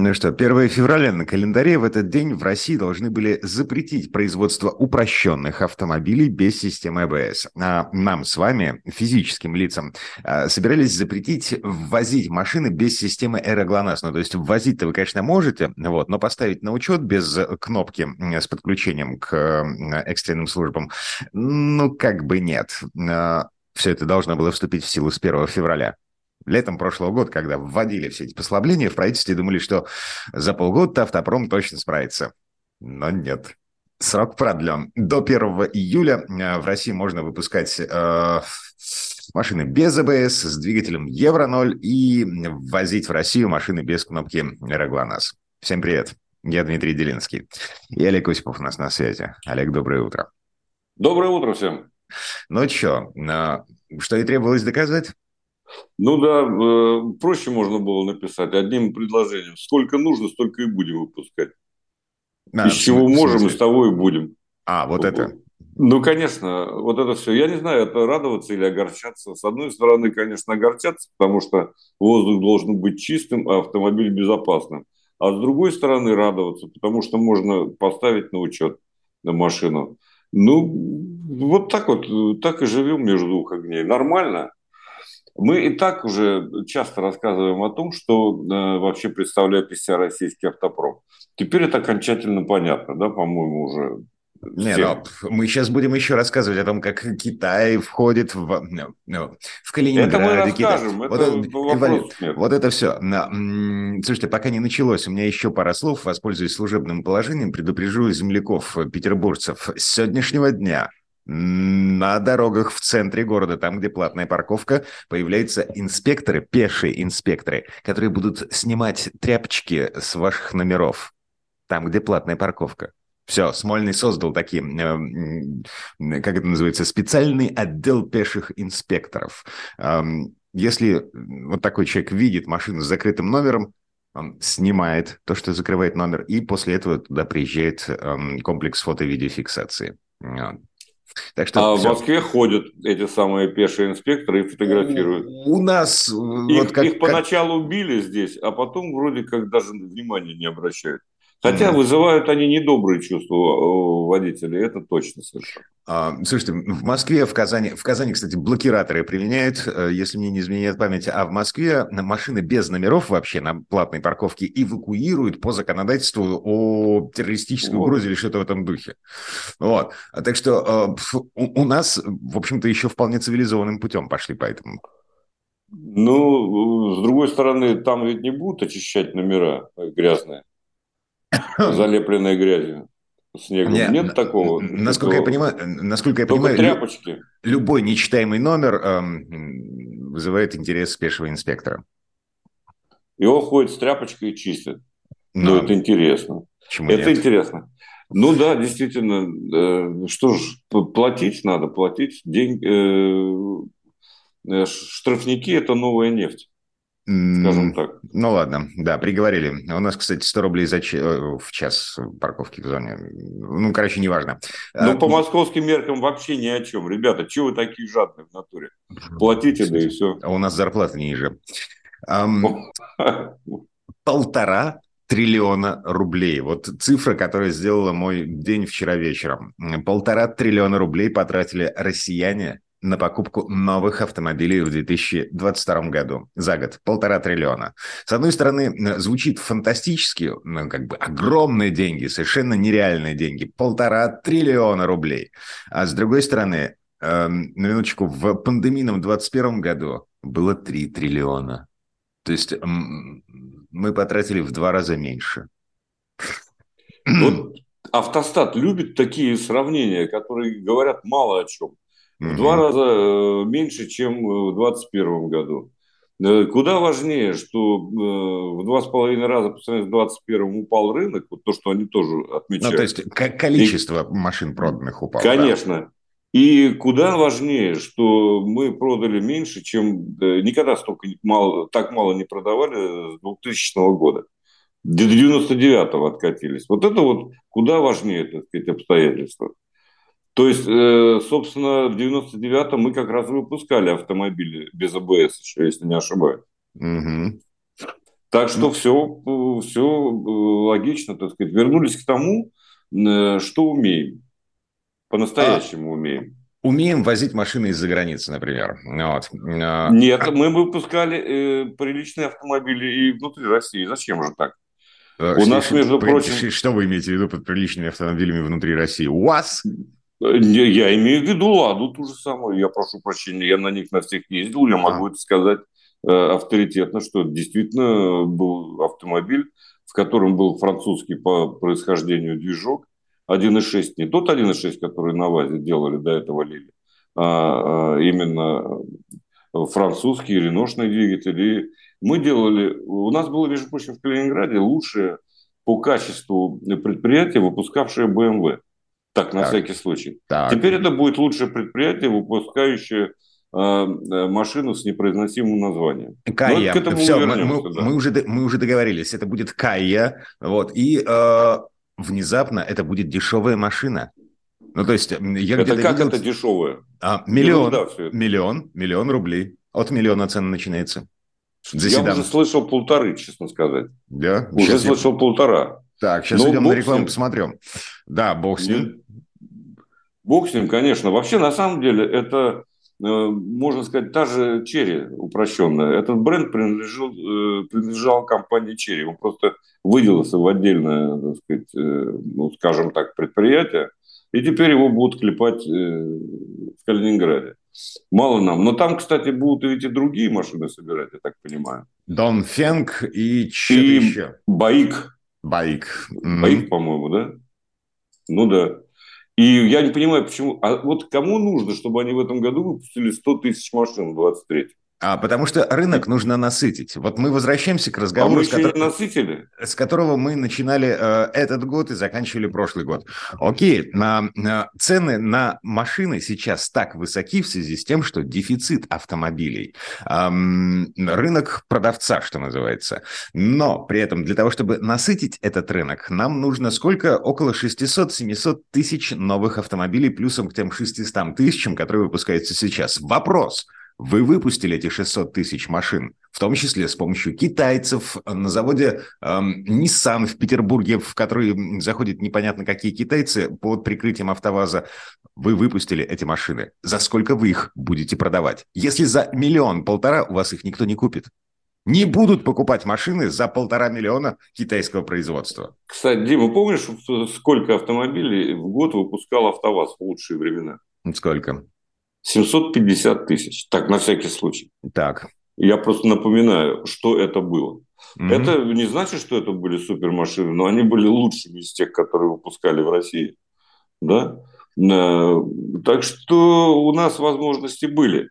Ну что, 1 февраля на календаре в этот день в России должны были запретить производство упрощенных автомобилей без системы АБС. А нам с вами, физическим лицам, а, собирались запретить ввозить машины без системы Эроглонас. Ну, то есть ввозить-то вы, конечно, можете, вот, но поставить на учет без кнопки с подключением к экстренным службам, ну, как бы нет. А, Все это должно было вступить в силу с 1 февраля летом прошлого года, когда вводили все эти послабления, в правительстве думали, что за полгода автопром точно справится. Но нет. Срок продлен. До 1 июля э, в России можно выпускать э, машины без АБС с двигателем Евро-0 и ввозить в Россию машины без кнопки Регланас. Всем привет. Я Дмитрий Делинский. И Олег Осипов у нас на связи. Олег, доброе утро. Доброе утро всем. Ну что, э, что и требовалось доказать? Ну да, э, проще можно было написать одним предложением. Сколько нужно, столько и будем выпускать. А, Из чего можем, из того и будем. А, вот это. Ну, конечно, вот это все. Я не знаю, это радоваться или огорчаться. С одной стороны, конечно, огорчаться, потому что воздух должен быть чистым, а автомобиль безопасным. А с другой стороны, радоваться, потому что можно поставить на учет на машину. Ну, вот так вот, так и живем между двух огней. Нормально. Мы и так уже часто рассказываем о том, что э, вообще представляет из себя российский автопром. Теперь это окончательно понятно, да, по-моему, уже не, ну, мы сейчас будем еще рассказывать о том, как Китай входит в, ну, в Калининград. Это мы расскажем, это вот, вопрос нет. Вот это все. Слушайте, пока не началось, у меня еще пара слов, воспользуясь служебным положением, предупрежу земляков, петербуржцев. С сегодняшнего дня на дорогах в центре города, там, где платная парковка, появляются инспекторы, пешие инспекторы, которые будут снимать тряпочки с ваших номеров, там, где платная парковка. Все, Смольный создал такие, э, как это называется, специальный отдел пеших инспекторов. Э, если вот такой человек видит машину с закрытым номером, он снимает то, что закрывает номер, и после этого туда приезжает э, комплекс фото-видеофиксации. Так что а все. в Москве ходят эти самые пешие инспекторы и фотографируют. У нас... Их, вот как, их поначалу как... убили здесь, а потом вроде как даже внимания не обращают. Хотя вызывают они недобрые чувства у водителей, это точно совершенно. А, слушайте, в Москве, в Казани, в Казани, кстати, блокираторы применяют, э, если мне не изменяет память, а в Москве машины без номеров вообще на платной парковке эвакуируют по законодательству о террористической вот. угрозе или что-то в этом духе. Вот. Так что э, у, у нас, в общем-то, еще вполне цивилизованным путем пошли по этому. Ну, с другой стороны, там ведь не будут очищать номера грязные. залепленной грязью, снегом. Нет, Нет такого? Насколько такого. я понимаю, насколько я Только понимаю, тряпочки. любой нечитаемый номер эм, вызывает интерес пешего инспектора. Его ходит с тряпочкой и чистит. Но... Ну, это интересно. Почему это нет? интересно. Ну да, действительно, э, что ж, платить надо, платить. День, э, э, штрафники – это новая нефть скажем так. Ну ладно, да, приговорили. У нас, кстати, 100 рублей за ч... Э, в час парковки в зоне. Ну, короче, неважно. Ну, а, по московским меркам вообще ни о чем. Ребята, чего вы такие жадные в натуре? Платите, кстати, да и все. А у нас зарплата ниже. Полтора триллиона рублей. Вот цифра, которая сделала мой день вчера вечером. Полтора триллиона рублей потратили россияне на покупку новых автомобилей в 2022 году. За год полтора триллиона. С одной стороны, звучит фантастически, ну, как бы огромные деньги, совершенно нереальные деньги. Полтора триллиона рублей. А с другой стороны, э, на минуточку, в пандемийном 2021 году было 3 триллиона. То есть мы потратили в два раза меньше. Вот автостат любит такие сравнения, которые говорят мало о чем в два раза э, меньше, чем в 2021 году. Э, куда важнее, что э, в два с половиной раза по сравнению с 2021 упал рынок, вот то, что они тоже отмечают. Ну, то есть количество и, машин проданных упало. Конечно. Да? И куда важнее, что мы продали меньше, чем никогда столько мало, так мало не продавали с 2000 года. До 99-го откатились. Вот это вот куда важнее, так сказать, обстоятельства. То есть, э, собственно, в 99-м мы как раз выпускали автомобили без АБС еще, если не ошибаюсь. Угу. Так что все, все логично, так сказать. Вернулись к тому, э, что умеем. По-настоящему а, умеем. Умеем возить машины из-за границы, например. Вот. А, Нет, мы выпускали э, приличные автомобили и внутри России. Зачем же так? Э, У нас, между прочим... Что вы имеете в виду под приличными автомобилями внутри России? У вас? Я имею в виду «Ладу» ту же самую. Я прошу прощения, я на них на всех ездил. Я могу а. это сказать э, авторитетно, что действительно был автомобиль, в котором был французский по происхождению движок, 1.6, не тот 1.6, который на ВАЗе делали до этого Лили, а, а именно французский реношный двигатель. И мы делали, у нас было, между прочим, в Калининграде лучшее по качеству предприятие, выпускавшее BMW. Так, на так. всякий случай. Так. Теперь это будет лучшее предприятие, выпускающее а, э, машину с непроизносимым названием. Кая. Ну, Все, мы, мы, да. мы, уже, мы уже договорились. Это будет Кая. Вот. И э, внезапно это будет дешевая машина. Ну, то есть, я это как видел... это дешевая? А, миллион, миллион, миллион рублей. От миллиона цена начинается. За я уже слышал полторы, честно сказать. Да? Уже сейчас слышал я... полтора. Так, сейчас Но идем на рекламу, посмотрим. Да, бог с ним. Бог с ним, конечно. Вообще, на самом деле, это, э, можно сказать, та же Черри упрощенная. Этот бренд принадлежал, э, принадлежал компании Черри. Он просто выделился в отдельное, так сказать, э, ну, скажем так, предприятие. И теперь его будут клепать в Калининграде. Мало нам. Но там, кстати, будут и эти другие машины собирать, я так понимаю. Дон Фенг и что-то еще. Баик. Байк. Байк, по-моему, да? Ну да. И я не понимаю, почему... А вот кому нужно, чтобы они в этом году выпустили 100 тысяч машин в 23 а, потому что рынок нужно насытить. Вот мы возвращаемся к разговору, а мы с, ко- насытили? с которого мы начинали э, этот год и заканчивали прошлый год. Окей, на, на, цены на машины сейчас так высоки в связи с тем, что дефицит автомобилей. Эм, рынок продавца, что называется. Но при этом для того, чтобы насытить этот рынок, нам нужно сколько? Около 600-700 тысяч новых автомобилей, плюсом к тем 600 тысячам, которые выпускаются сейчас. Вопрос – вы выпустили эти 600 тысяч машин, в том числе с помощью китайцев на заводе эм, Nissan в Петербурге, в который заходят непонятно какие китайцы под прикрытием АвтоВАЗа. Вы выпустили эти машины. За сколько вы их будете продавать? Если за миллион-полтора у вас их никто не купит. Не будут покупать машины за полтора миллиона китайского производства. Кстати, Дима, помнишь, сколько автомобилей в год выпускал АвтоВАЗ в лучшие времена? Сколько? 750 тысяч. Так, на всякий случай. Так. Я просто напоминаю, что это было. Mm-hmm. Это не значит, что это были супермашины, но они были лучшими из тех, которые выпускали в России. Да? Э, так что у нас возможности были.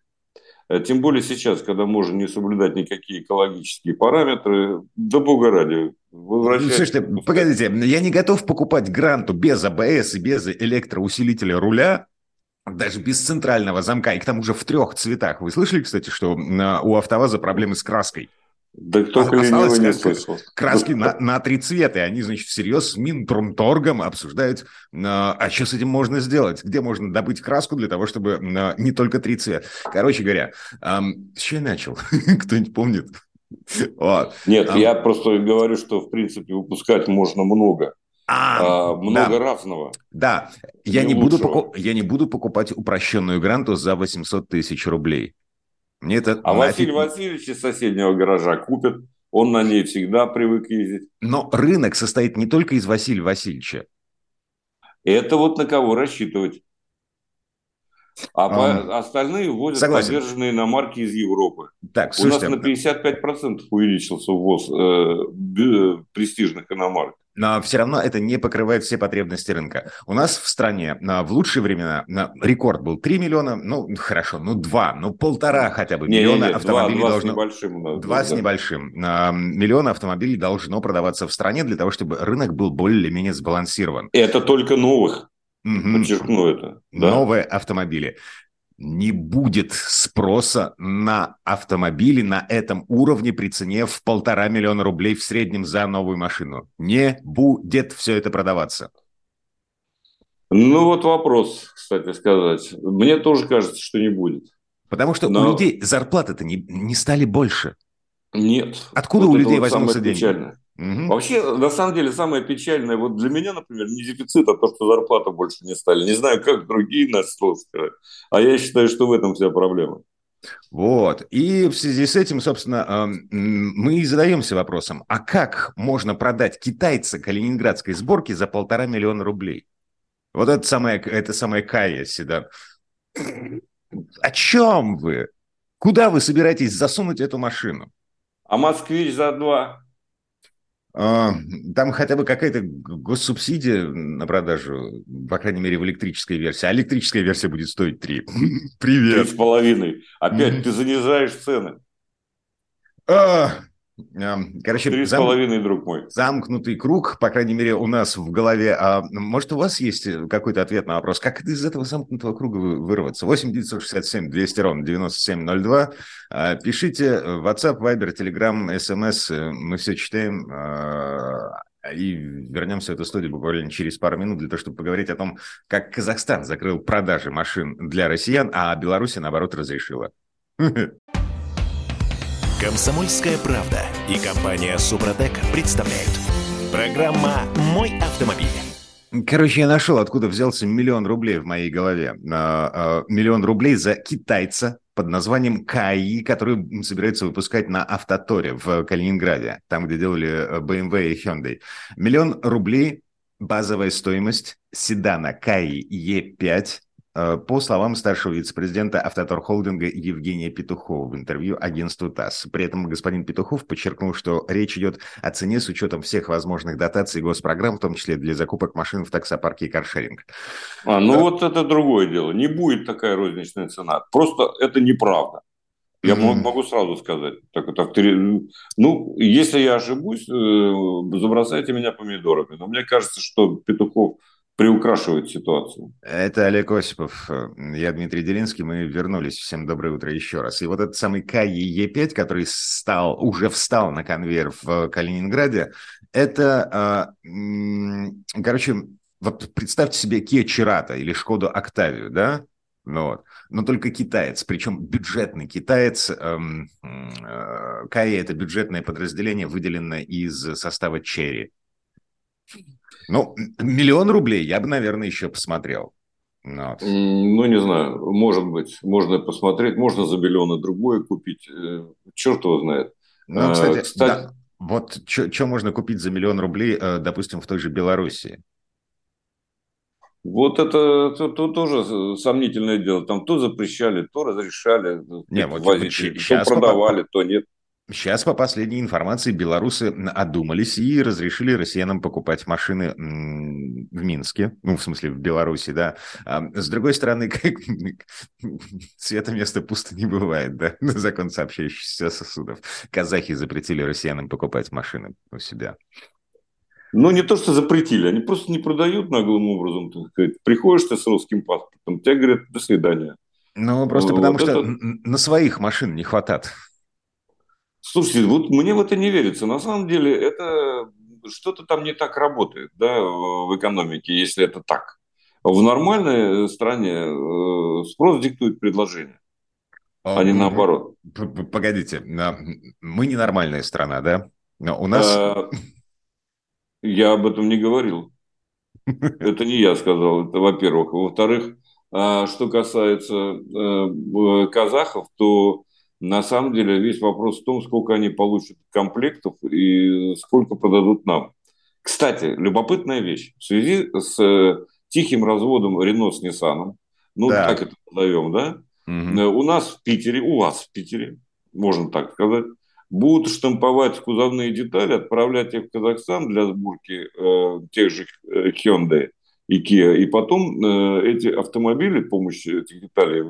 Э, тем более сейчас, когда можно не соблюдать никакие экологические параметры, да бога ради. Слушайте, погодите, я не готов покупать гранту без АБС и без электроусилителя руля, даже без центрального замка, и к тому же в трех цветах. Вы слышали, кстати, что у АвтоВАЗа проблемы с краской? Да только а, ленивый не слышал. Краски на, на три цвета, и они, значит, всерьез с Минпромторгом обсуждают, а, а что с этим можно сделать? Где можно добыть краску для того, чтобы а, не только три цвета? Короче говоря, а, с чего я начал? Кто-нибудь помнит? Нет, а, я просто говорю, что, в принципе, выпускать можно много. А, а, много да. разного. Да, я не, буду поку... я не буду покупать упрощенную гранту за 800 тысяч рублей. Мне это а нафиг... Василий Васильевич из соседнего гаража купит, он на ней всегда привык ездить. Но рынок состоит не только из Василия Васильевича. Это вот на кого рассчитывать. А um, остальные вводят согласен. поддержанные иномарки из Европы. Так, У слушайте, нас на 55% увеличился ввоз э, престижных иномарок но все равно это не покрывает все потребности рынка. У нас в стране в лучшие времена рекорд был 3 миллиона, ну хорошо, ну 2, ну полтора хотя бы не, миллиона не, не, автомобилей 2, 2 должно... С небольшим, 2 да. с небольшим. Миллиона автомобилей должно продаваться в стране для того, чтобы рынок был более-менее сбалансирован. Это только новых. Угу. Подчеркну это. Да? Новые автомобили не будет спроса на автомобили на этом уровне при цене в полтора миллиона рублей в среднем за новую машину. Не будет все это продаваться. Ну вот вопрос, кстати сказать. Мне тоже кажется, что не будет. Потому что Но... у людей зарплаты-то не, не стали больше. Нет. Откуда вот у людей вот возьмутся деньги? Печальное. Угу. Вообще, на самом деле, самое печальное, вот для меня, например, не дефицит, а то, что зарплаты больше не стали. Не знаю, как другие наши слушатели, а я считаю, что в этом вся проблема. Вот. И в связи с этим, собственно, мы и задаемся вопросом, а как можно продать китайца калининградской сборки за полтора миллиона рублей? Вот это самое, это самое Кая Седан. О чем вы? Куда вы собираетесь засунуть эту машину? А москвич за два. А, там хотя бы какая-то госсубсидия на продажу, по крайней мере, в электрической версии. А электрическая версия будет стоить 3. Привет. Три с половиной. Опять ты занижаешь цены. А, Короче, Три с зам... половиной, друг мой. Замкнутый круг, по крайней мере, у нас в голове. А может, у вас есть какой-то ответ на вопрос, как из этого замкнутого круга вырваться? 8 967 200 ровно 9702. А, пишите WhatsApp, Viber, Telegram, SMS. Мы все читаем. А, и вернемся в эту студию буквально через пару минут для того, чтобы поговорить о том, как Казахстан закрыл продажи машин для россиян, а Беларусь, наоборот, разрешила. Комсомольская правда и компания Супротек представляют. Программа «Мой автомобиль». Короче, я нашел, откуда взялся миллион рублей в моей голове. А, а, миллион рублей за китайца под названием КАИ, который собирается выпускать на Автоторе в Калининграде, там, где делали э, BMW и Hyundai. Миллион рублей базовая стоимость седана КАИ Е5 Э, по словам старшего вице-президента Автотор Холдинга Евгения Петухова в интервью агентству ТАСС. При этом господин Петухов подчеркнул, что речь идет о цене с учетом всех возможных дотаций и госпрограмм, в том числе для закупок машин в таксопарке и каршеринг. А, ну да. вот это другое дело. Не будет такая розничная цена. Просто это неправда. Я mm-hmm. могу сразу сказать. Так, так, ну, если я ошибусь, э, забросайте меня помидорами. Но мне кажется, что Петухов приукрашивает ситуацию. Это Олег Осипов. Я Дмитрий Делинский. Мы вернулись. Всем доброе утро еще раз. И вот этот самый КАИ Е5, который стал, уже встал на конвейер в Калининграде, это, э, короче, вот представьте себе Kia Cerato или Шкоду Октавию, да? Ну, вот. Но только китаец, причем бюджетный китаец. Эм, э, КАИ – это бюджетное подразделение, выделенное из состава Черри. Ну, миллион рублей я бы, наверное, еще посмотрел. Ну, вот. Ну, не знаю, может быть, можно посмотреть, можно за миллион и другое купить, э, черт его знает. Ну, кстати, а, кстати... Да, вот что можно купить за миллион рублей, э, допустим, в той же Белоруссии? Вот это, это тоже сомнительное дело. Там то запрещали, то разрешали, не, вот, возить, то продавали, по... то нет. Сейчас, по последней информации, белорусы одумались и разрешили россиянам покупать машины в Минске, ну, в смысле, в Беларуси, да. А с другой стороны, как... света места пусто не бывает, да, закон сообщающихся сосудов. Казахи запретили россиянам покупать машины у себя. Ну, не то, что запретили, они просто не продают наглым образом. Приходишь ты с русским паспортом, тебе говорят, до свидания. Ну, просто вот потому это... что на своих машин не хватает. Слушайте, вот мне в это не верится. На самом деле это что-то там не так работает да, в экономике, если это так. В нормальной стране э, спрос диктует предложение, а, а не наоборот. Погодите, мы ненормальная страна, да? У нас... А, я об этом не говорил. Это не я сказал, это во-первых. Во-вторых, а, что касается э, казахов, то на самом деле весь вопрос в том, сколько они получат комплектов и сколько продадут нам. Кстати, любопытная вещь. В связи с э, тихим разводом Рено с Ниссаном, ну, да. так это назовем, да, угу. у нас в Питере, у вас в Питере, можно так сказать, будут штамповать кузовные детали, отправлять их в Казахстан для сборки э, тех же э, Hyundai и Kia. И потом э, эти автомобили с помощью этих деталей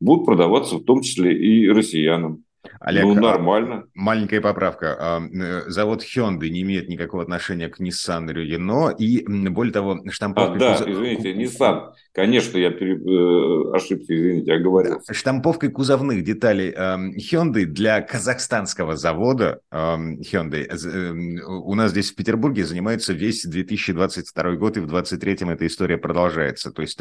будут продаваться в том числе и россиянам. Олег, ну, а нормально. Маленькая поправка. А, э, завод Hyundai не имеет никакого отношения к Nissan Renault. И, более того, штамповка... А, да, кузов... извините, Nissan. Конечно, я пере... Э, ошибся, извините, я говорил. Да. Штамповкой кузовных деталей Hyundai для казахстанского завода Hyundai э, у нас здесь в Петербурге занимается весь 2022 год, и в 2023 эта история продолжается. То есть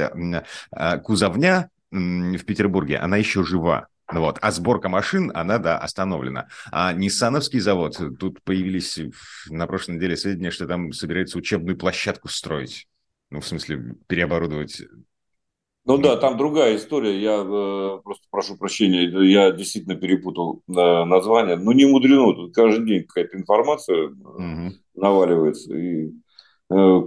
кузовня в Петербурге, она еще жива. Ну вот. А сборка машин, она, да, остановлена. А Ниссановский завод, тут появились на прошлой неделе сведения, что там собирается учебную площадку строить. Ну, в смысле, переоборудовать ну да, там другая история. Я э, просто прошу прощения, я действительно перепутал э, название. Но не мудрено, тут каждый день какая-то информация угу. наваливается. И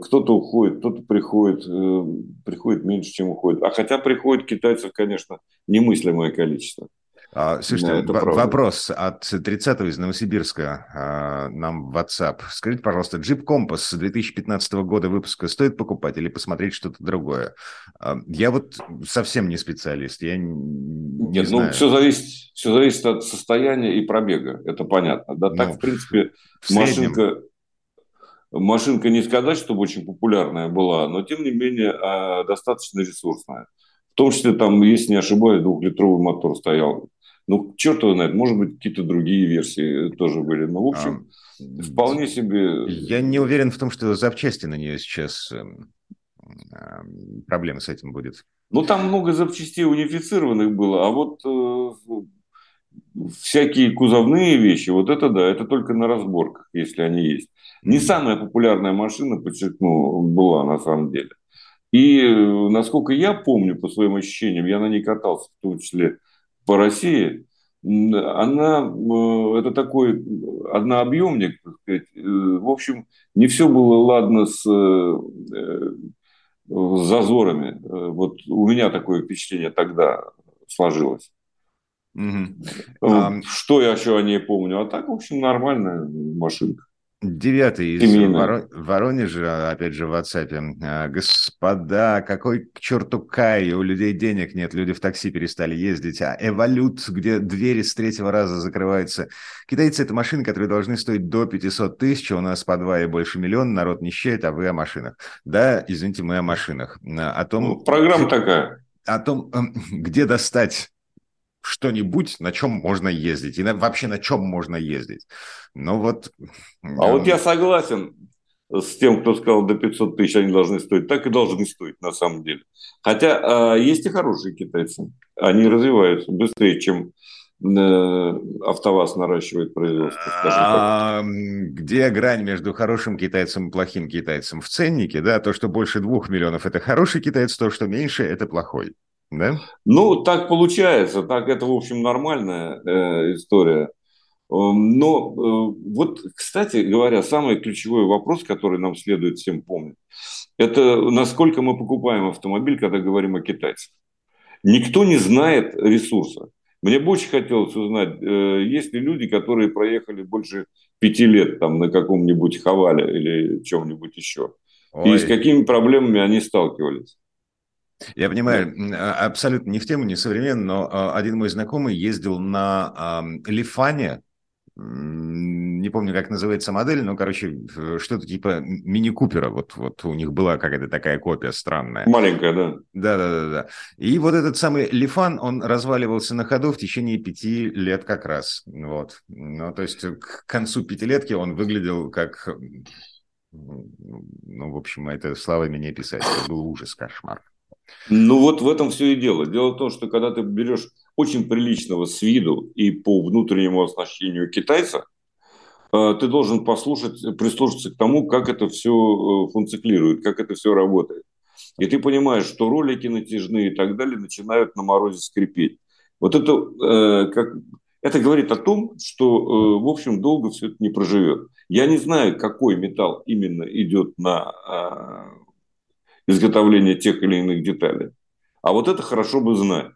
кто-то уходит, кто-то приходит, э, приходит меньше, чем уходит. А хотя приходит китайцев, конечно, немыслимое количество. А, слушайте, да, вопрос от 30-го из Новосибирска а, нам в WhatsApp. Скажите, пожалуйста, Jeep Compass 2015 года выпуска стоит покупать или посмотреть что-то другое? А, я вот совсем не специалист, я не Нет, ну, знаю. ну все зависит, все зависит от состояния и пробега, это понятно. Да, так, ну, в принципе, в машинка... Машинка не сказать, чтобы очень популярная была, но тем не менее а, достаточно ресурсная. В том числе там, если не ошибаюсь, двухлитровый мотор стоял ну, черт его знает, может быть, какие-то другие версии тоже были. Но, в общем, а, вполне себе... Я не уверен в том, что запчасти на нее сейчас эм, проблемы с этим будет. Ну, там много запчастей унифицированных было, а вот э, всякие кузовные вещи, вот это да, это только на разборках, если они есть. Не самая популярная машина, подчеркну, была на самом деле. И, э, насколько я помню, по своим ощущениям, я на ней катался, в том числе по России, она, э, это такой однообъемник, так сказать. Э, в общем, не все было ладно с, с зазорами. Вот у меня такое впечатление тогда сложилось. Угу. Что я еще о ней помню? А так, в общем, нормальная машинка. Девятый из Воро... Воронежа, опять же, в WhatsApp. А, Господа, какой к черту Кай? У людей денег нет, люди в такси перестали ездить. А Эволют, где двери с третьего раза закрываются. Китайцы – это машины, которые должны стоить до 500 тысяч. У нас по два и больше миллиона. Народ нищает, а вы о машинах. Да, извините, мы о машинах. О том... Ну, программа такая. О том, эм, где достать что-нибудь, на чем можно ездить, и на, вообще на чем можно ездить. Ну вот... А э, вот я согласен с тем, кто сказал, до 500 тысяч они должны стоить. Так и должны стоить на самом деле. Хотя э, есть и хорошие китайцы. Они развиваются быстрее, чем э, АвтоВАЗ наращивает производство. А, где грань между хорошим китайцем и плохим китайцем? В ценнике, да, то, что больше двух миллионов – это хороший китаец, то, что меньше – это плохой. Да? Ну, так получается. Так это, в общем, нормальная э, история. Эм, но э, вот, кстати говоря, самый ключевой вопрос, который нам следует всем помнить, это насколько мы покупаем автомобиль, когда говорим о китайцах. Никто не знает ресурса. Мне бы очень хотелось узнать, э, есть ли люди, которые проехали больше пяти лет там, на каком-нибудь Хавале или чем-нибудь еще. Ой. И с какими проблемами они сталкивались. Я понимаю, а, абсолютно не в тему, не современно, но а, один мой знакомый ездил на Лифане, не помню, как называется модель, но, короче, что-то типа мини-купера. Вот, вот у них была какая-то такая копия странная. Маленькая, да. Да-да-да. И вот этот самый Лифан, он разваливался на ходу в течение пяти лет как раз. Вот. Ну, то есть к концу пятилетки он выглядел как... Ну, в общем, это словами не писать. Это был ужас, кошмар. Ну вот в этом все и дело. Дело в том, что когда ты берешь очень приличного с виду и по внутреннему оснащению китайца, э, ты должен послушать, прислушаться к тому, как это все э, функционирует, как это все работает. И ты понимаешь, что ролики натяжные и так далее начинают на морозе скрипеть. Вот это, э, как, это говорит о том, что, в общем, долго все это не проживет. Я не знаю, какой металл именно идет на изготовления тех или иных деталей. А вот это хорошо бы знать.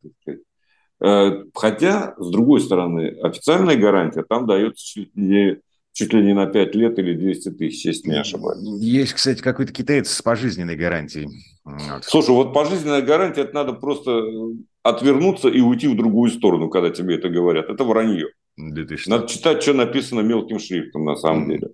Э, хотя, с другой стороны, официальная гарантия там дается чуть ли, чуть ли не на 5 лет или 200 тысяч, если не ошибаюсь. Есть, кстати, какой-то китаец с пожизненной гарантией. Вот. Слушай, вот пожизненная гарантия, это надо просто отвернуться и уйти в другую сторону, когда тебе это говорят. Это вранье. Надо читать, что написано мелким шрифтом на самом деле.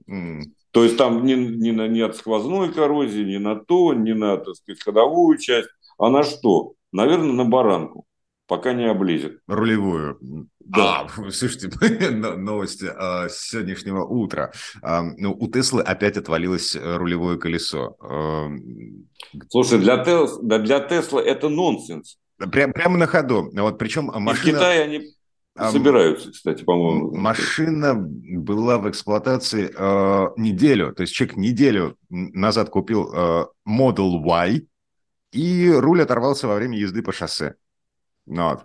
То есть там не, не, на, не от сквозной коррозии, не на то, не на, так сказать, ходовую часть, а на что? Наверное, на баранку, пока не облезет. Рулевую. Да. А, слушайте, новость а, с сегодняшнего утра. А, ну, у Теслы опять отвалилось э, рулевое колесо. А, Слушай, для, Тес, для Теслы это нонсенс. Прям, прямо на ходу. Вот причем машина... И в Китае они Собираются, кстати, по-моему. Машина была в эксплуатации э, неделю. То есть человек неделю назад купил э, Model Y, и руль оторвался во время езды по шоссе. Ну, вот.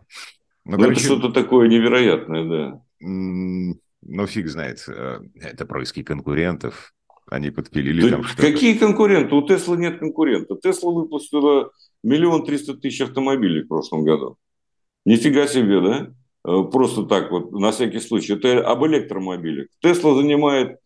ну, ну короче, это что-то такое невероятное, да. Ну, фиг знает. Э, это происки конкурентов. Они подпилили да там что-то. Какие конкуренты? У Теслы нет конкурента. Тесла выпустила миллион триста тысяч автомобилей в прошлом году. Нифига себе, да? Э, просто так вот, на всякий случай, это об электромобилях. Тесла занимает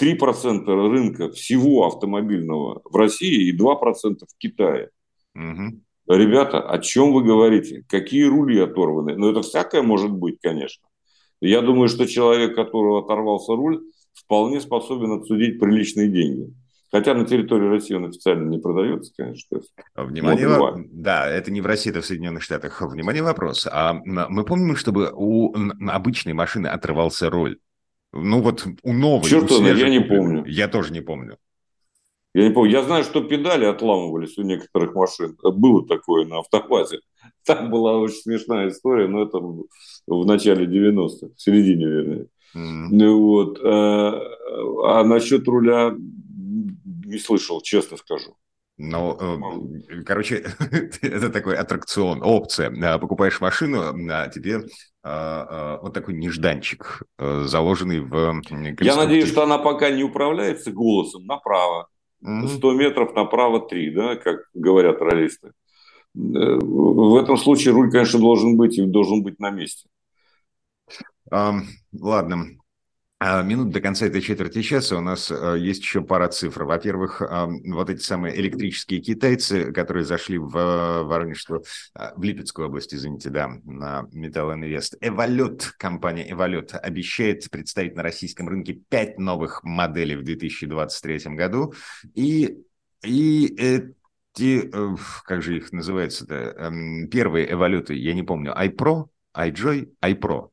3% рынка всего автомобильного в России и 2% в Китае. Угу. Ребята, о чем вы говорите? Какие рули оторваны? Ну, это всякое может быть, конечно. Я думаю, что человек, которого оторвался руль, вполне способен отсудить приличные деньги. Хотя на территории России он официально не продается, конечно. Внимание, вот, да, это не в России, это в Соединенных Штатах. Внимание, вопрос. А мы помним, чтобы у обычной машины отрывался роль? Ну вот у новой. Черт, у я не помню. Я тоже не помню. Я не помню. Я знаю, что педали отламывались у некоторых машин. Было такое на автопате. Там была очень смешная история, но это в начале 90-х, в середине, вернее. Mm. Ну, вот. А, а насчет руля не слышал, честно скажу. Ну, э, короче, это такой аттракцион, опция. Покупаешь машину, а тебе а, а, вот такой нежданчик, э, заложенный в Я надеюсь, что она пока не управляется голосом направо. 100 метров направо 3, да, как говорят ролисты. Э, в этом случае руль, конечно, должен быть и должен быть на месте. Ладно, минут до конца этой четверти часа у нас э, есть еще пара цифр. Во-первых, вот эти самые электрические китайцы, которые зашли в э, Воронежскую, а, в Липецкую область, извините, да, на Металл Инвест. Эволют, компания Эволют обещает представить на российском рынке пять новых моделей в 2023 году. И, и эти, э, как же их называется-то, эм, первые Эволюты, я не помню, iPro, iJoy, iPro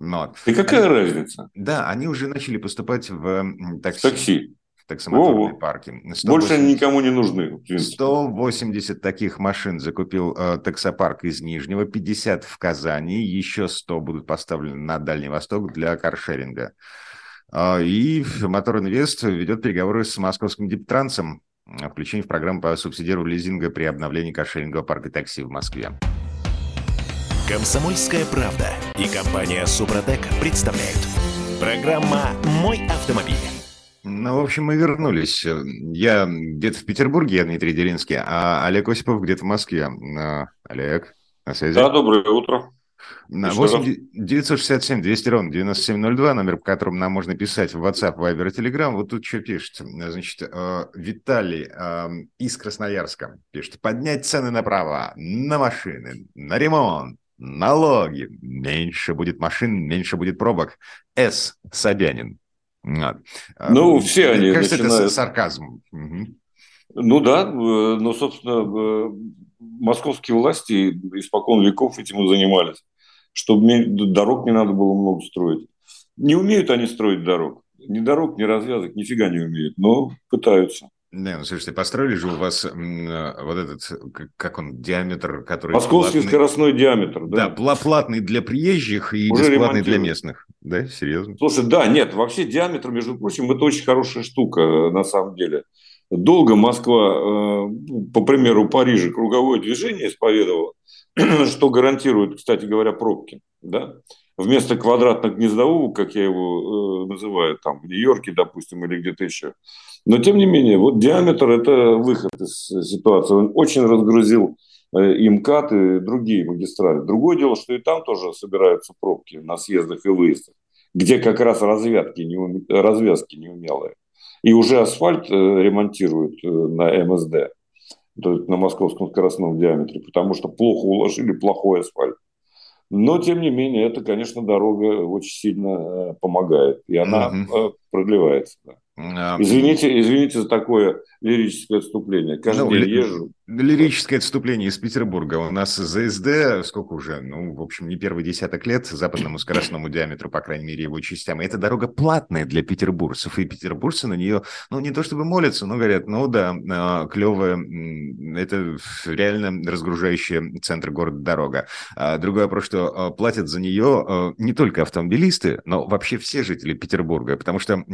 но, И какая они, разница? Да, они уже начали поступать в такси. такси. В таксомоторные О, парки. 180, Больше они никому не нужны. 180 таких машин закупил э, таксопарк из Нижнего, 50 в Казани, еще 100 будут поставлены на Дальний Восток для каршеринга. Э, и Мотор Инвест ведет переговоры с московским дептрансом о включении в программу по субсидированию лизинга при обновлении каршерингового парка такси в Москве. Комсомольская правда и компания Супротек представляют. Программа «Мой автомобиль». Ну, в общем, мы вернулись. Я где-то в Петербурге, я Дмитрий Делинский, а Олег Осипов где-то в Москве. А, Олег, на связи? Да, доброе утро. На 8 967 200 ровно 9702, номер, по которому нам можно писать в WhatsApp, Viber и Telegram. Вот тут что пишет. Значит, э, Виталий э, из Красноярска пишет. Поднять цены на права, на машины, на ремонт, налоги, меньше будет машин, меньше будет пробок. С. Собянин. Вот. Ну, а, все они Кажется, начинают... это сарказм. Угу. Ну да, э, но, собственно, э, московские власти испокон веков этим и занимались, чтобы дорог не надо было много строить. Не умеют они строить дорог. Ни дорог, ни развязок, нифига не умеют, но пытаются. Да, ну слушайте, построили же у вас э, вот этот, как он, диаметр, который... Московский платный, скоростной диаметр, да? Да, платный для приезжих и Уже бесплатный для местных. Да, серьезно? Слушай, да, нет, вообще диаметр, между прочим, это очень хорошая штука э, на самом деле. Долго Москва, э, по примеру Парижа, круговое движение исповедовала, что гарантирует, кстати говоря, пробки, да? Вместо квадратно-гнездового, как я его э, называю, там в Нью-Йорке, допустим, или где-то еще. Но тем не менее, вот диаметр – это выход из ситуации. Он очень разгрузил э, и МКАД, и другие магистрали. Другое дело, что и там тоже собираются пробки на съездах и выездах, где как раз развязки, не, развязки неумелые. И уже асфальт э, ремонтируют э, на МСД, то есть на московском скоростном диаметре, потому что плохо уложили плохой асфальт. Но, тем не менее, это, конечно, дорога очень сильно помогает. И она угу. продлевается. Да. А, извините, извините за такое лирическое отступление. Каждый ну, день езжу. Лирическое отступление из Петербурга. У нас ЗСД, сколько уже, ну, в общем, не первый десяток лет, западному скоростному диаметру, по крайней мере, его частям. И эта дорога платная для петербуржцев. И петербуржцы на нее, ну, не то чтобы молятся, но говорят, ну да, а, клевая, это реально разгружающая центр города дорога. А другой вопрос, что платят за нее не только автомобилисты, но вообще все жители Петербурга, потому что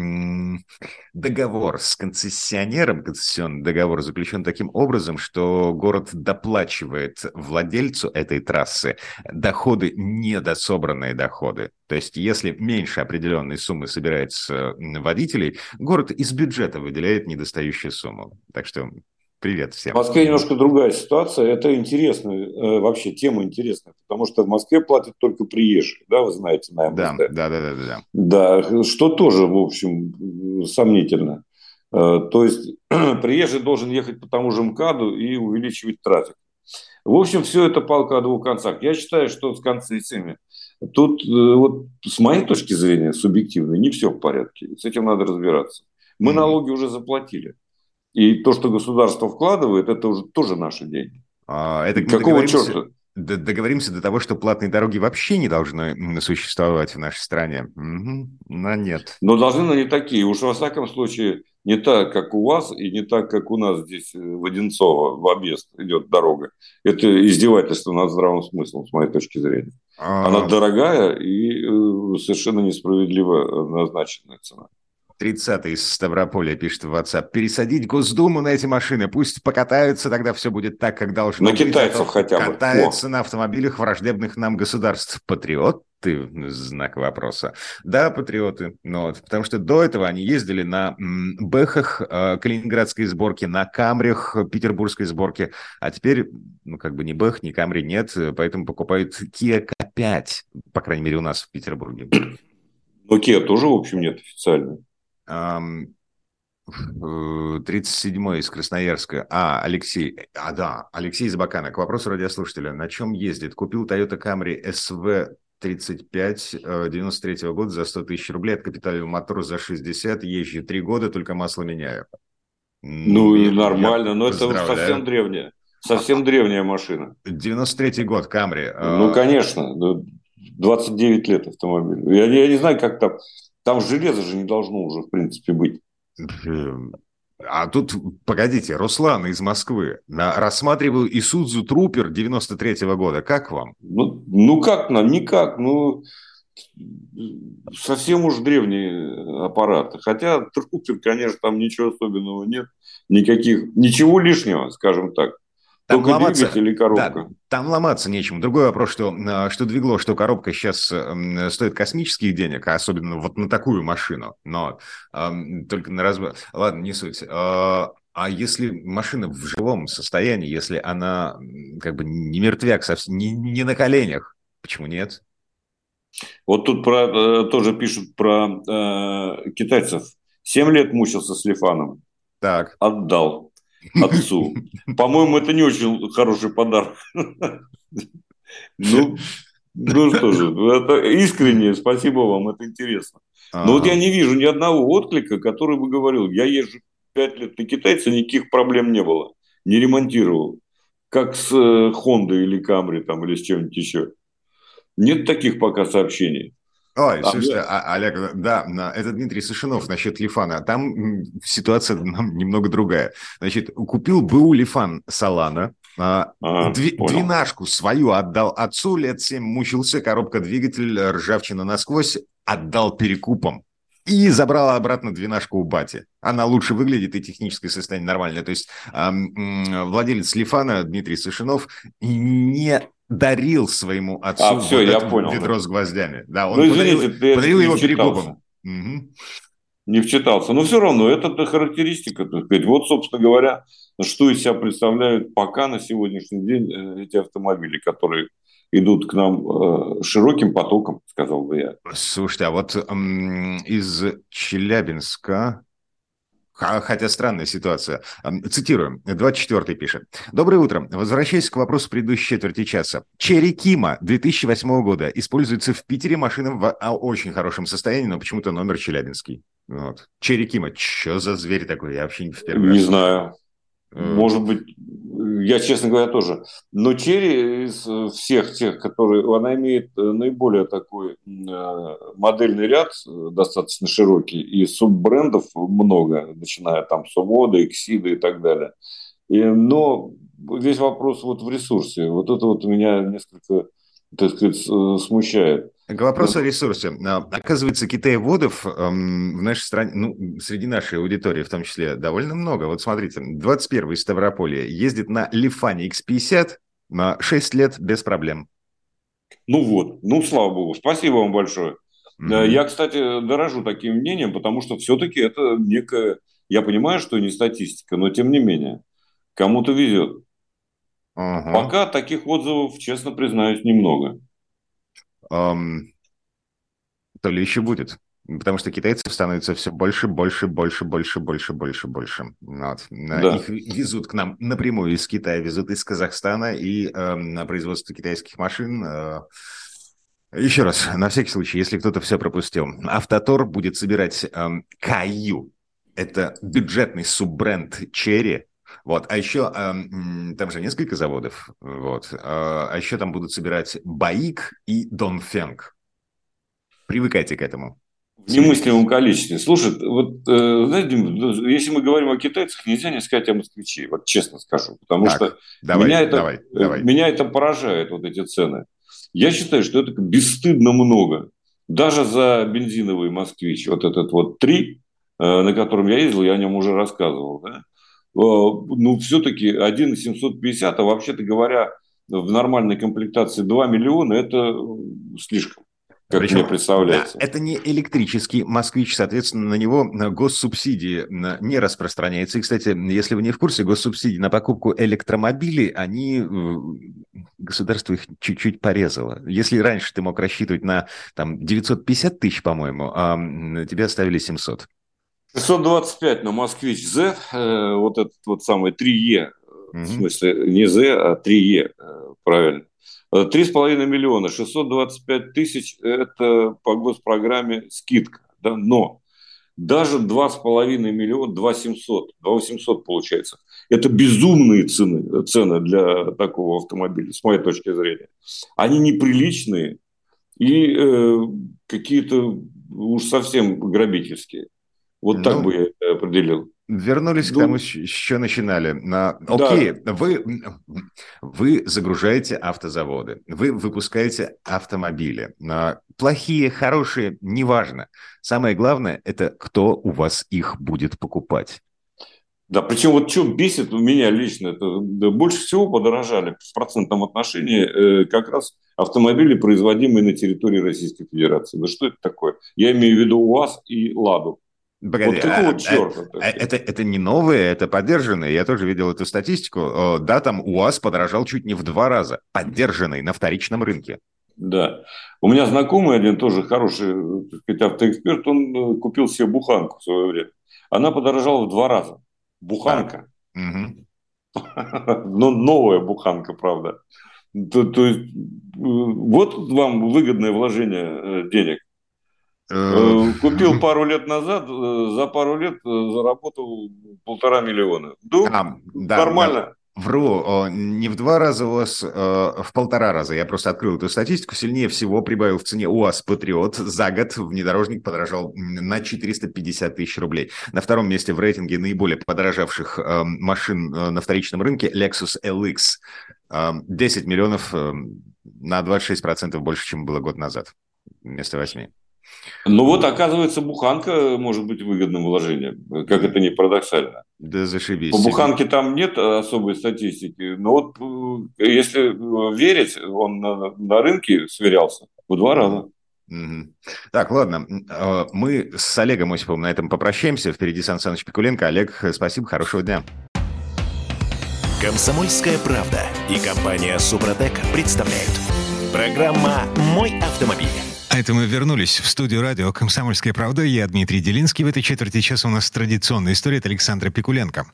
договор с концессионером, концессионный договор заключен таким образом, что город доплачивает владельцу этой трассы доходы, недособранные доходы. То есть, если меньше определенной суммы собирается водителей, город из бюджета выделяет недостающую сумму. Так что Привет всем. В Москве немножко другая ситуация. Это интересно, э, вообще тема интересная, потому что в Москве платят только приезжие, да, вы знаете, на МСД. Да, да, да, да, да. Да, что тоже, в общем, сомнительно. Э, то есть приезжий должен ехать по тому же МКАДу и увеличивать трафик. В общем, все это палка о двух концах. Я считаю, что с концессиями тут, э, вот с моей точки зрения, субъективной, не все в порядке. С этим надо разбираться. Мы налоги уже заплатили. И то, что государство вкладывает, это уже тоже наши деньги. А, это Какого черта? Договоримся до того, что платные дороги вообще не должны существовать в нашей стране. Угу. Но нет. Но должны, но не такие. Уж во всяком случае, не так, как у вас, и не так, как у нас здесь э, в Одинцово, в объезд идет дорога. Это издевательство над здравым смыслом, с моей точки зрения. А... Она дорогая и э, совершенно несправедливо назначенная цена. 30 из Ставрополя пишет в WhatsApp. Пересадить Госдуму на эти машины. Пусть покатаются, тогда все будет так, как должно на быть. На китайцев а хотя бы. Катаются О. на автомобилях враждебных нам государств. Патриоты? Знак вопроса. Да, патриоты. Но, потому что до этого они ездили на Бэхах э, калининградской сборки, на Камрях петербургской сборки. А теперь, ну, как бы ни Бэх, ни Камри нет, поэтому покупают Kia K5, по крайней мере, у нас в Петербурге. Но Kia тоже, в общем, нет официально. 37-й из Красноярска. А, Алексей. А, да, Алексей Забакана. К вопросу радиослушателя. На чем ездит? Купил Toyota Camry SV 35 93 -го года за 100 тысяч рублей, откапиталил мотор за 60, езжу 3 года, только масло меняю. Ну, и нормально, но это совсем древняя. Совсем древняя машина. 93-й год, Камри. Ну, конечно. 29 лет автомобилю. Я, я не знаю, как там... Там железа же не должно уже, в принципе, быть. А тут, погодите, Руслан из Москвы. Рассматриваю Исудзу Трупер 93-го года. Как вам? Ну, ну как нам? Никак. Ну, совсем уж древние аппараты. Хотя Трупер, конечно, там ничего особенного нет. Никаких, ничего лишнего, скажем так. Там Только ломаться, двигатель и коробка. Да, там ломаться нечему. Другой вопрос, что, а, что двигло, что коробка сейчас стоит космических денег, а особенно вот на такую машину. Но э, только на разбор... Ладно, не суть. Э, а если машина в живом состоянии, если она как бы не мертвяк, совсем, не, не на коленях, почему нет? Вот тут про, э, тоже пишут про э, китайцев. Семь лет мучился с Лифаном. Так. Отдал отцу. По-моему, это не очень хороший подарок. Ну, ну что же, это искренне, спасибо вам, это интересно. Но вот я не вижу ни одного отклика, который бы говорил, я езжу пять лет на китайца, никаких проблем не было, не ремонтировал. Как с Хондой или Камри там, или с чем-нибудь еще. Нет таких пока сообщений. Ой, а, слушайте, а, Олег, да, это Дмитрий Сышинов насчет Лифана. Там ситуация немного другая. Значит, купил БУ Лифан Салана, а, Дви, двенашку свою отдал отцу, лет семь мучился, коробка двигатель, ржавчина насквозь, отдал перекупом. И забрала обратно двенашку у бати. Она лучше выглядит и техническое состояние нормальное. То есть э, владелец Лифана Дмитрий Сышинов не дарил своему отцу а, все, вот я понял, ведро да. с гвоздями. Да, он ну, извините, подарил, подарил его перекупом. Угу. Не вчитался. Но все равно, это характеристика, так сказать. Вот, собственно говоря, что из себя представляют пока на сегодняшний день э, эти автомобили, которые идут к нам э, широким потоком, сказал бы я. Слушайте, а вот из Челябинска Хотя странная ситуация. Цитирую. 24-й пишет. Доброе утро. Возвращаясь к вопросу предыдущей четверти часа. Черри Кима 2008 года используется в Питере машина в а, очень хорошем состоянии, но почему-то номер челябинский. Вот. Черри Кима. Что за зверь такой? Я вообще не в первый Не знаю. Э, Может быть, я, честно говоря, тоже. Но Черри из всех тех, которые... Она имеет э, наиболее такой э, модельный ряд, достаточно широкий, и суббрендов много, начиная там с Увода, Эксида и так далее. И, но весь вопрос вот в ресурсе. Вот это вот меня несколько, так сказать, смущает. К вопросу о ресурсе. А, оказывается, китаеводов эм, в нашей стране, ну, среди нашей аудитории в том числе, довольно много. Вот смотрите, 21 из Ставрополья ездит на Лифане X50 на 6 лет без проблем. Ну вот, ну, слава богу. Спасибо вам большое. Mm-hmm. Я, кстати, дорожу таким мнением, потому что все-таки это некая... Я понимаю, что не статистика, но тем не менее, кому-то везет. Uh-huh. Пока таких отзывов, честно признаюсь, немного эм, то ли еще будет. Потому что китайцев становится все больше, больше, больше, больше, больше, больше, больше. Вот. Да. Их везут к нам напрямую из Китая, везут из Казахстана и э, на производство китайских машин. Э, еще раз, на всякий случай, если кто-то все пропустил. Автотор будет собирать э, Каю. Это бюджетный суббренд Черри, вот, а еще там же несколько заводов, вот, а, а еще там будут собирать Баик и Донфенг. Привыкайте к этому. В немыслимом количестве. Слушай, вот, э, знаете, ну, если мы говорим о китайцах, нельзя не сказать о москвиче, вот честно скажу, потому так, что давай, меня, это, давай, давай. меня это поражает, вот эти цены. Я считаю, что это бесстыдно много. Даже за бензиновый москвич, вот этот вот 3, э, на котором я ездил, я о нем уже рассказывал, да, Э, ну, все-таки 1 750, а вообще-то говоря, в нормальной комплектации 2 миллиона – это слишком как Причем, мне представляется. Да, это не электрический москвич, соответственно, на него госсубсидии не распространяются. И, кстати, если вы не в курсе, госсубсидии на покупку электромобилей, они э, государство их чуть-чуть порезало. Если раньше ты мог рассчитывать на там 950 тысяч, по-моему, а тебе оставили 700. 625 на Москвич Z, э, вот этот вот самый 3Е, mm-hmm. в смысле не Z, а 3Е, э, правильно. 3,5 э, миллиона, 625 тысяч – это по госпрограмме скидка. Да? Но даже 2,5 миллиона, 2 700, 2 800 получается. Это безумные цены, цены для такого автомобиля, с моей точки зрения. Они неприличные и э, какие-то уж совсем грабительские. Вот так ну, бы я это определил. Вернулись ну, к тому, с чего начинали. На, окей, да. вы, вы загружаете автозаводы, вы выпускаете автомобили. Плохие, хорошие, неважно. Самое главное – это кто у вас их будет покупать. Да, причем вот что бесит у меня лично, это больше всего подорожали в процентном отношении э, как раз автомобили, производимые на территории Российской Федерации. Да что это такое? Я имею в виду УАЗ и «Ладу». Погоди, вот какого а, черта? А, это, это не новые, это поддержанные. Я тоже видел эту статистику. Да, там УАЗ подорожал чуть не в два раза. Поддержанный на вторичном рынке. Да. У меня знакомый один тоже хороший так сказать, автоэксперт, он э, купил себе буханку в свое время. Она подорожала в два раза. Буханка. Ну, новая буханка, правда. То, то есть, э, вот вам выгодное вложение э, денег. Э, купил пару лет назад, э, за пару лет э, заработал полтора миллиона. Ну, а, да, нормально. Да. Вру, не в два раза УАЗ, в полтора раза. Я просто открыл эту статистику. Сильнее всего прибавил в цене УАЗ Патриот. За год внедорожник подорожал на 450 тысяч рублей. На втором месте в рейтинге наиболее подорожавших машин на вторичном рынке Lexus LX. 10 миллионов на 26% больше, чем было год назад вместо 8. Ну вот, оказывается, буханка может быть выгодным вложением, как это не парадоксально. Да зашибись. По буханке там нет особой статистики, но вот э, если верить, он на, на рынке сверялся в два раза. Так, ладно, э, мы с Олегом Осиповым на этом попрощаемся. Впереди Сан Саныч Пикуленко. Олег, спасибо, хорошего дня. Комсомольская правда и компания Супротек представляют. Программа «Мой автомобиль». А это мы вернулись в студию радио «Комсомольская правда». Я Дмитрий Делинский. В этой четверти часа у нас традиционная история от Александра Пикуленко.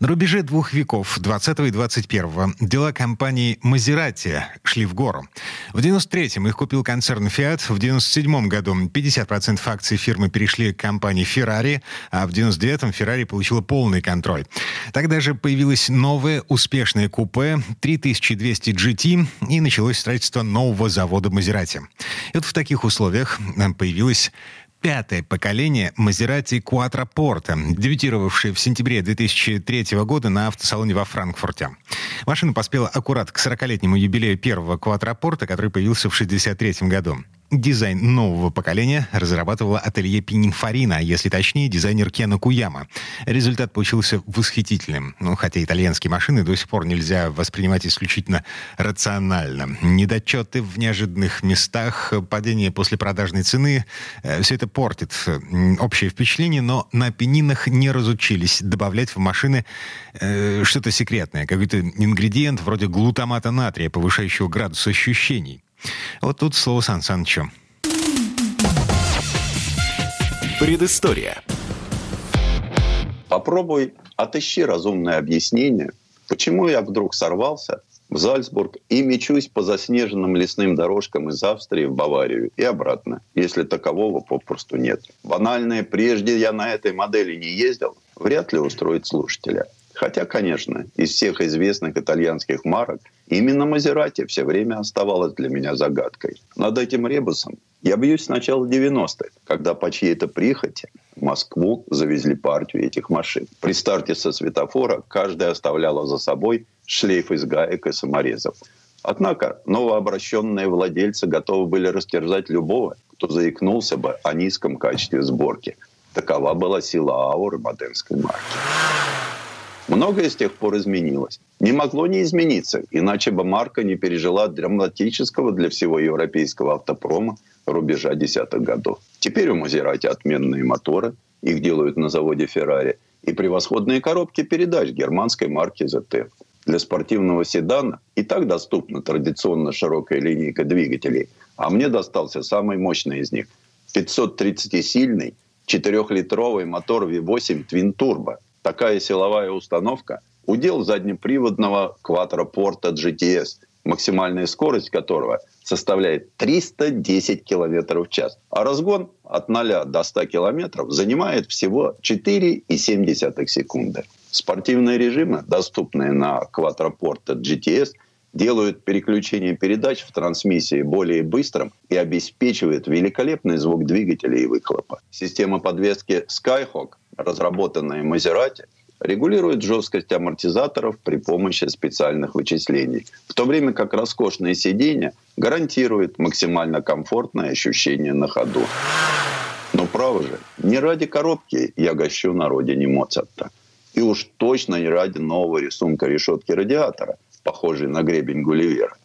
На рубеже двух веков, 20 и 21 дела компании «Мазерати» шли в гору. В 93-м их купил концерн «Фиат», в 97-м году 50% акций фирмы перешли к компании «Феррари», а в 99-м «Феррари» получила полный контроль. Тогда же появилось новое успешное купе 3200 GT и началось строительство нового завода «Мазерати». И вот в таких условиях э, появилось пятое поколение Maserati Quattroporte, дебютировавшее в сентябре 2003 года на автосалоне во Франкфурте. Машина поспела аккурат к 40-летнему юбилею первого Quattroporte, который появился в 1963 году. Дизайн нового поколения разрабатывала ателье Пининфарина, а если точнее, дизайнер Кена Куяма. Результат получился восхитительным. Ну, хотя итальянские машины до сих пор нельзя воспринимать исключительно рационально. Недочеты в неожиданных местах, падение после продажной цены э, — все это портит общее впечатление, но на пенинах не разучились добавлять в машины э, что-то секретное, какой-то ингредиент вроде глутамата натрия, повышающего градус ощущений. Вот тут слово Сан Санычу. Предыстория. Попробуй отыщи разумное объяснение, почему я вдруг сорвался в Зальцбург и мечусь по заснеженным лесным дорожкам из Австрии в Баварию и обратно, если такового попросту нет. Банальное «прежде я на этой модели не ездил» вряд ли устроит слушателя. Хотя, конечно, из всех известных итальянских марок именно Мазерати все время оставалась для меня загадкой. Над этим ребусом я бьюсь с начала 90-х, когда по чьей-то прихоти в Москву завезли партию этих машин. При старте со светофора каждая оставляла за собой шлейф из гаек и саморезов. Однако новообращенные владельцы готовы были растерзать любого, кто заикнулся бы о низком качестве сборки. Такова была сила ауры моденской марки. Многое с тех пор изменилось. Не могло не измениться, иначе бы марка не пережила драматического для всего европейского автопрома рубежа десятых годов. Теперь у Мазерати отменные моторы, их делают на заводе Феррари, и превосходные коробки передач германской марки ZF. Для спортивного седана и так доступна традиционно широкая линейка двигателей, а мне достался самый мощный из них – 530-сильный 4-литровый мотор V8 Twin Turbo – такая силовая установка – удел заднеприводного квадропорта GTS, максимальная скорость которого составляет 310 км в час. А разгон от 0 до 100 км занимает всего 4,7 секунды. Спортивные режимы, доступные на квадропорта GTS, делают переключение передач в трансмиссии более быстрым и обеспечивают великолепный звук двигателя и выхлопа. Система подвески Skyhawk разработанная Мазерати, регулирует жесткость амортизаторов при помощи специальных вычислений, в то время как роскошное сиденье гарантирует максимально комфортное ощущение на ходу. Но право же, не ради коробки я гощу на родине Моцарта. И уж точно не ради нового рисунка решетки радиатора, похожей на гребень Гулливера.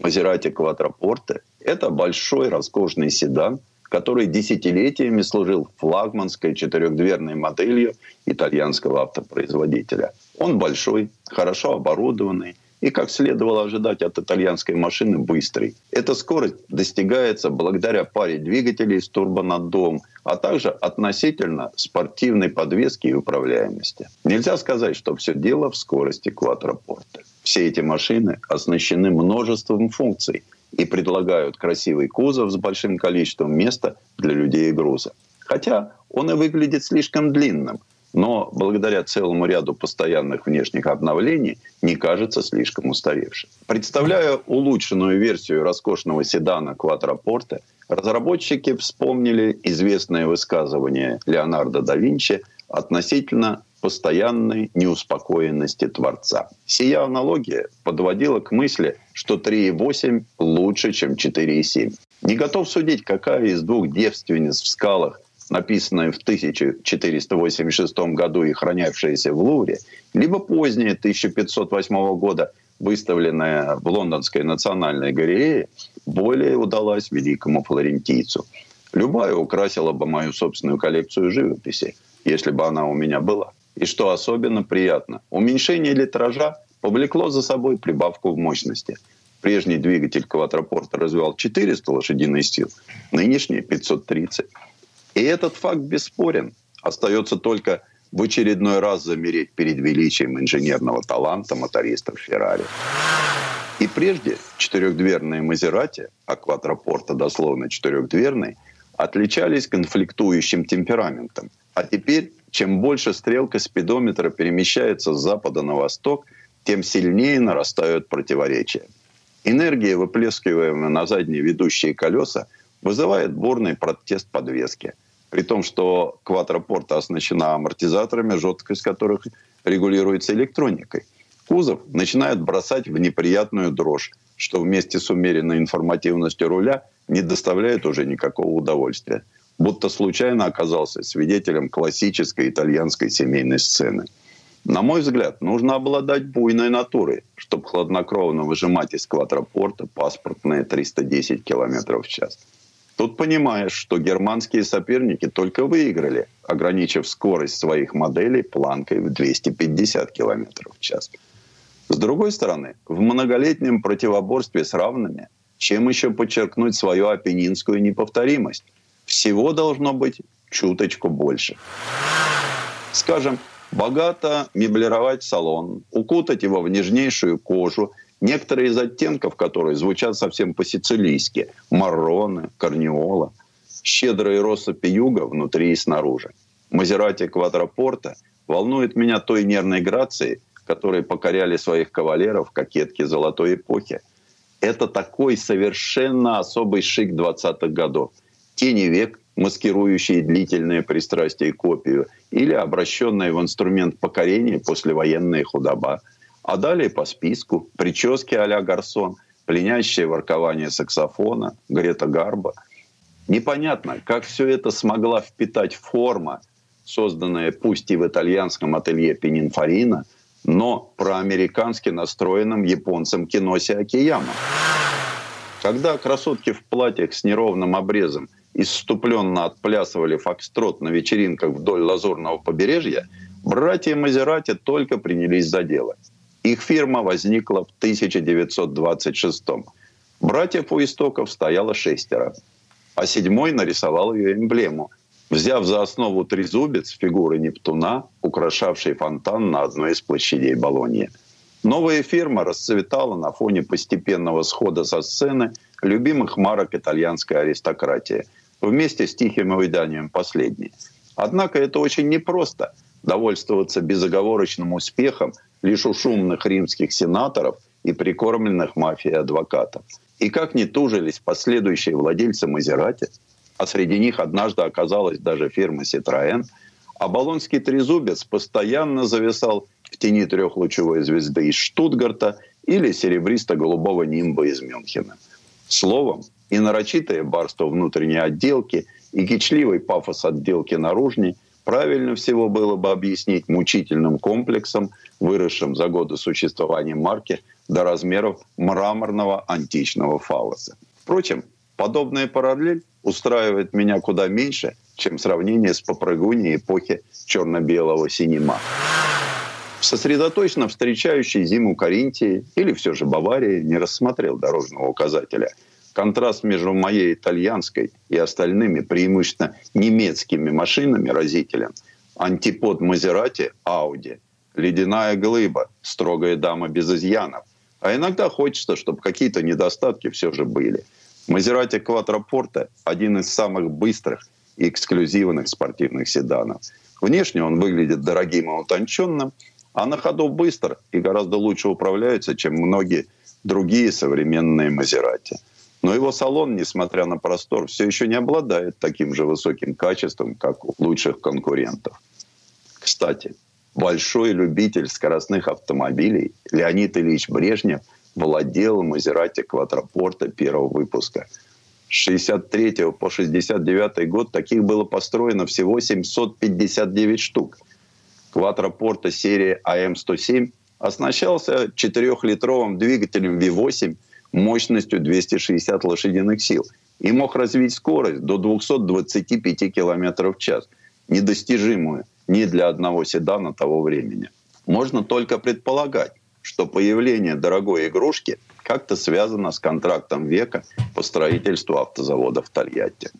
Мазерати Квадрапорте – это большой роскошный седан – который десятилетиями служил флагманской четырехдверной моделью итальянского автопроизводителя. Он большой, хорошо оборудованный и, как следовало ожидать от итальянской машины, быстрый. Эта скорость достигается благодаря паре двигателей с турбонаддувом, а также относительно спортивной подвески и управляемости. Нельзя сказать, что все дело в скорости квадропорта. Все эти машины оснащены множеством функций – и предлагают красивый кузов с большим количеством места для людей и груза. Хотя он и выглядит слишком длинным, но благодаря целому ряду постоянных внешних обновлений не кажется слишком устаревшим. Представляя улучшенную версию роскошного седана Quattroporte, разработчики вспомнили известное высказывание Леонардо да Винчи относительно постоянной неуспокоенности Творца. Сия аналогия подводила к мысли, что 3,8 лучше, чем 4,7. Не готов судить, какая из двух девственниц в скалах, написанная в 1486 году и хранявшаяся в Лувре, либо поздняя 1508 года, выставленная в Лондонской национальной галерее, более удалась великому флорентийцу. Любая украсила бы мою собственную коллекцию живописи, если бы она у меня была. И что особенно приятно, уменьшение литража повлекло за собой прибавку в мощности. Прежний двигатель квадрапорта развивал 400 лошадиных сил, нынешний 530. И этот факт бесспорен. Остается только в очередной раз замереть перед величием инженерного таланта мотористов Феррари. И прежде четырехдверные Мазерати, а квадрапорта дословно четырехдверный, отличались конфликтующим темпераментом. А теперь, чем больше стрелка спидометра перемещается с запада на восток, тем сильнее нарастают противоречия. Энергия, выплескиваемая на задние ведущие колеса, вызывает бурный протест подвески. При том, что квадрапорта оснащена амортизаторами, жесткость которых регулируется электроникой. Кузов начинает бросать в неприятную дрожь, что вместе с умеренной информативностью руля не доставляет уже никакого удовольствия. Будто случайно оказался свидетелем классической итальянской семейной сцены – на мой взгляд, нужно обладать буйной натурой, чтобы хладнокровно выжимать из квадрапорта паспортные 310 км в час. Тут понимаешь, что германские соперники только выиграли, ограничив скорость своих моделей планкой в 250 км в час. С другой стороны, в многолетнем противоборстве с равными, чем еще подчеркнуть свою апеннинскую неповторимость? Всего должно быть чуточку больше. Скажем, богато меблировать салон, укутать его в нежнейшую кожу, некоторые из оттенков которой звучат совсем по-сицилийски – марроны, корнеола, щедрые россыпи юга внутри и снаружи. Мазерати Квадрапорта волнует меня той нервной грацией, которые покоряли своих кавалеров кокетки золотой эпохи. Это такой совершенно особый шик 20-х годов. Тени век, маскирующие длительное пристрастие к копию, или обращенные в инструмент покорения послевоенная худоба. А далее по списку прически а-ля Гарсон, пленящее воркование саксофона, Грета Гарба. Непонятно, как все это смогла впитать форма, созданная пусть и в итальянском ателье Пенинфарина, но проамерикански настроенным японцем Киноси Акияма. Когда красотки в платьях с неровным обрезом – исступленно отплясывали фокстрот на вечеринках вдоль Лазурного побережья, братья Мазерати только принялись за дело. Их фирма возникла в 1926 -м. Братьев у истоков стояло шестеро, а седьмой нарисовал ее эмблему, взяв за основу трезубец фигуры Нептуна, украшавший фонтан на одной из площадей Болоньи. Новая фирма расцветала на фоне постепенного схода со сцены любимых марок итальянской аристократии – вместе с тихим увяданием последней. Однако это очень непросто – довольствоваться безоговорочным успехом лишь у шумных римских сенаторов и прикормленных мафией адвокатов. И как не тужились последующие владельцы Мазерати, а среди них однажды оказалась даже фирма «Ситроен», а Болонский трезубец постоянно зависал в тени трехлучевой звезды из Штутгарта или серебристо-голубого нимба из Мюнхена. Словом, и нарочитое барство внутренней отделки, и кичливый пафос отделки наружней правильно всего было бы объяснить мучительным комплексом, выросшим за годы существования марки до размеров мраморного античного фалоса. Впрочем, подобная параллель устраивает меня куда меньше, чем сравнение с попрыгуней эпохи черно-белого синема. Сосредоточенно встречающий зиму Каринтии или все же Баварии не рассмотрел дорожного указателя – контраст между моей итальянской и остальными преимущественно немецкими машинами разителен. Антипод Мазерати, Ауди, ледяная глыба, строгая дама без изъянов. А иногда хочется, чтобы какие-то недостатки все же были. Мазерати Кватрапорта – один из самых быстрых и эксклюзивных спортивных седанов. Внешне он выглядит дорогим и утонченным, а на ходу быстро и гораздо лучше управляется, чем многие другие современные Мазерати – но его салон, несмотря на простор, все еще не обладает таким же высоким качеством, как у лучших конкурентов. Кстати, большой любитель скоростных автомобилей Леонид Ильич Брежнев владел Мазерати Квадрапорта первого выпуска. С 63 по 69 год таких было построено всего 759 штук. Квадрапорта серии АМ-107 оснащался 4-литровым двигателем V8 – мощностью 260 лошадиных сил и мог развить скорость до 225 км в час, недостижимую ни для одного седана того времени. Можно только предполагать, что появление дорогой игрушки как-то связана с контрактом века по строительству автозавода в Тольятти.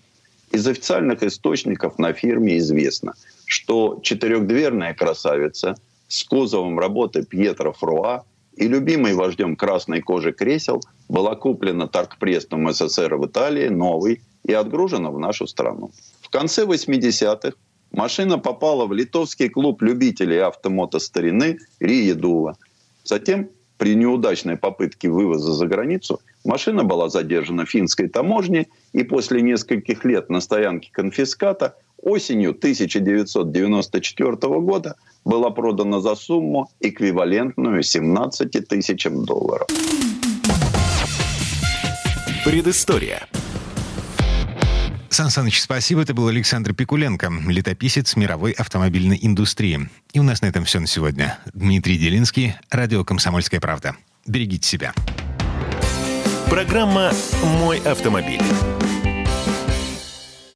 Из официальных источников на фирме известно, что четырехдверная красавица с кузовом работы Пьетро Фруа и любимой вождем красной кожи кресел была куплена торгпрессом СССР в Италии новой и отгружена в нашу страну. В конце 80-х машина попала в литовский клуб любителей автомото старины Рия Дула. Затем при неудачной попытке вывоза за границу машина была задержана финской таможней и после нескольких лет на стоянке конфиската осенью 1994 года была продана за сумму, эквивалентную 17 тысячам долларов. Предыстория. Сан Саныч, спасибо. Это был Александр Пикуленко, летописец мировой автомобильной индустрии. И у нас на этом все на сегодня. Дмитрий Делинский, радио «Комсомольская правда». Берегите себя. Программа «Мой автомобиль».